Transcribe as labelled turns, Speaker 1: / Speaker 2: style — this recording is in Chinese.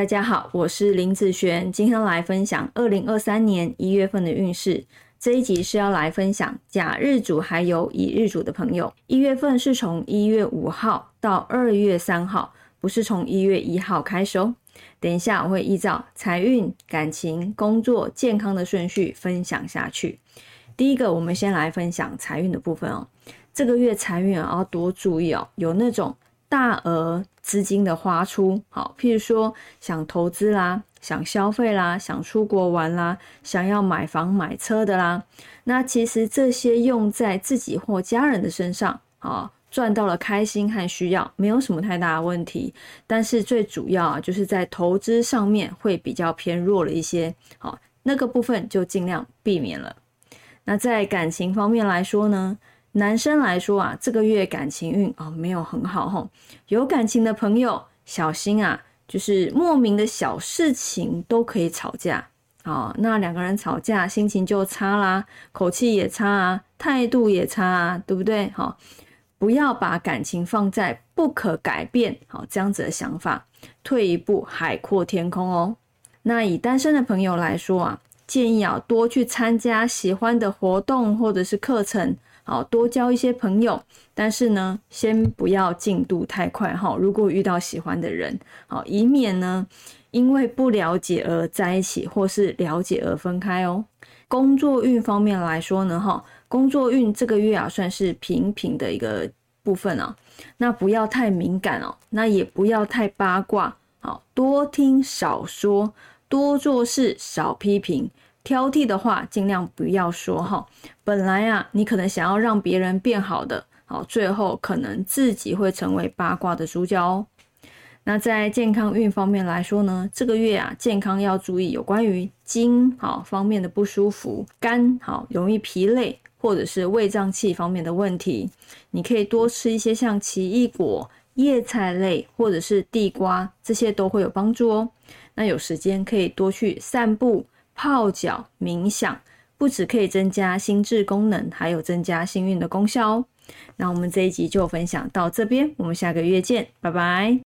Speaker 1: 大家好，我是林子璇，今天来分享二零二三年一月份的运势。这一集是要来分享甲日主还有乙日主的朋友，一月份是从一月五号到二月三号，不是从一月一号开始哦。等一下我会依照财运、感情、工作、健康的顺序分享下去。第一个，我们先来分享财运的部分哦。这个月财运要多注意哦，有那种大额资金的花出，好，譬如说想投资啦。想消费啦，想出国玩啦，想要买房买车的啦，那其实这些用在自己或家人的身上，啊，赚到了开心和需要，没有什么太大的问题。但是最主要啊，就是在投资上面会比较偏弱了一些，好，那个部分就尽量避免了。那在感情方面来说呢，男生来说啊，这个月感情运啊没有很好吼，有感情的朋友小心啊。就是莫名的小事情都可以吵架，哦，那两个人吵架心情就差啦，口气也差啊，态度也差啊，对不对？好，不要把感情放在不可改变，好这样子的想法，退一步海阔天空哦。那以单身的朋友来说啊，建议啊多去参加喜欢的活动或者是课程。好多交一些朋友，但是呢，先不要进度太快哈。如果遇到喜欢的人，好，以免呢因为不了解而在一起，或是了解而分开哦。工作运方面来说呢，哈，工作运这个月啊算是平平的一个部分啊。那不要太敏感哦，那也不要太八卦，好多听少说，多做事少批评。挑剔的话尽量不要说哈。本来啊，你可能想要让别人变好的，好，最后可能自己会成为八卦的主角哦。那在健康运方面来说呢，这个月啊，健康要注意有关于筋好方面的不舒服，肝好容易疲累，或者是胃胀气方面的问题。你可以多吃一些像奇异果、叶菜类，或者是地瓜，这些都会有帮助哦。那有时间可以多去散步。泡脚冥想不止可以增加心智功能，还有增加幸运的功效哦。那我们这一集就分享到这边，我们下个月见，拜拜。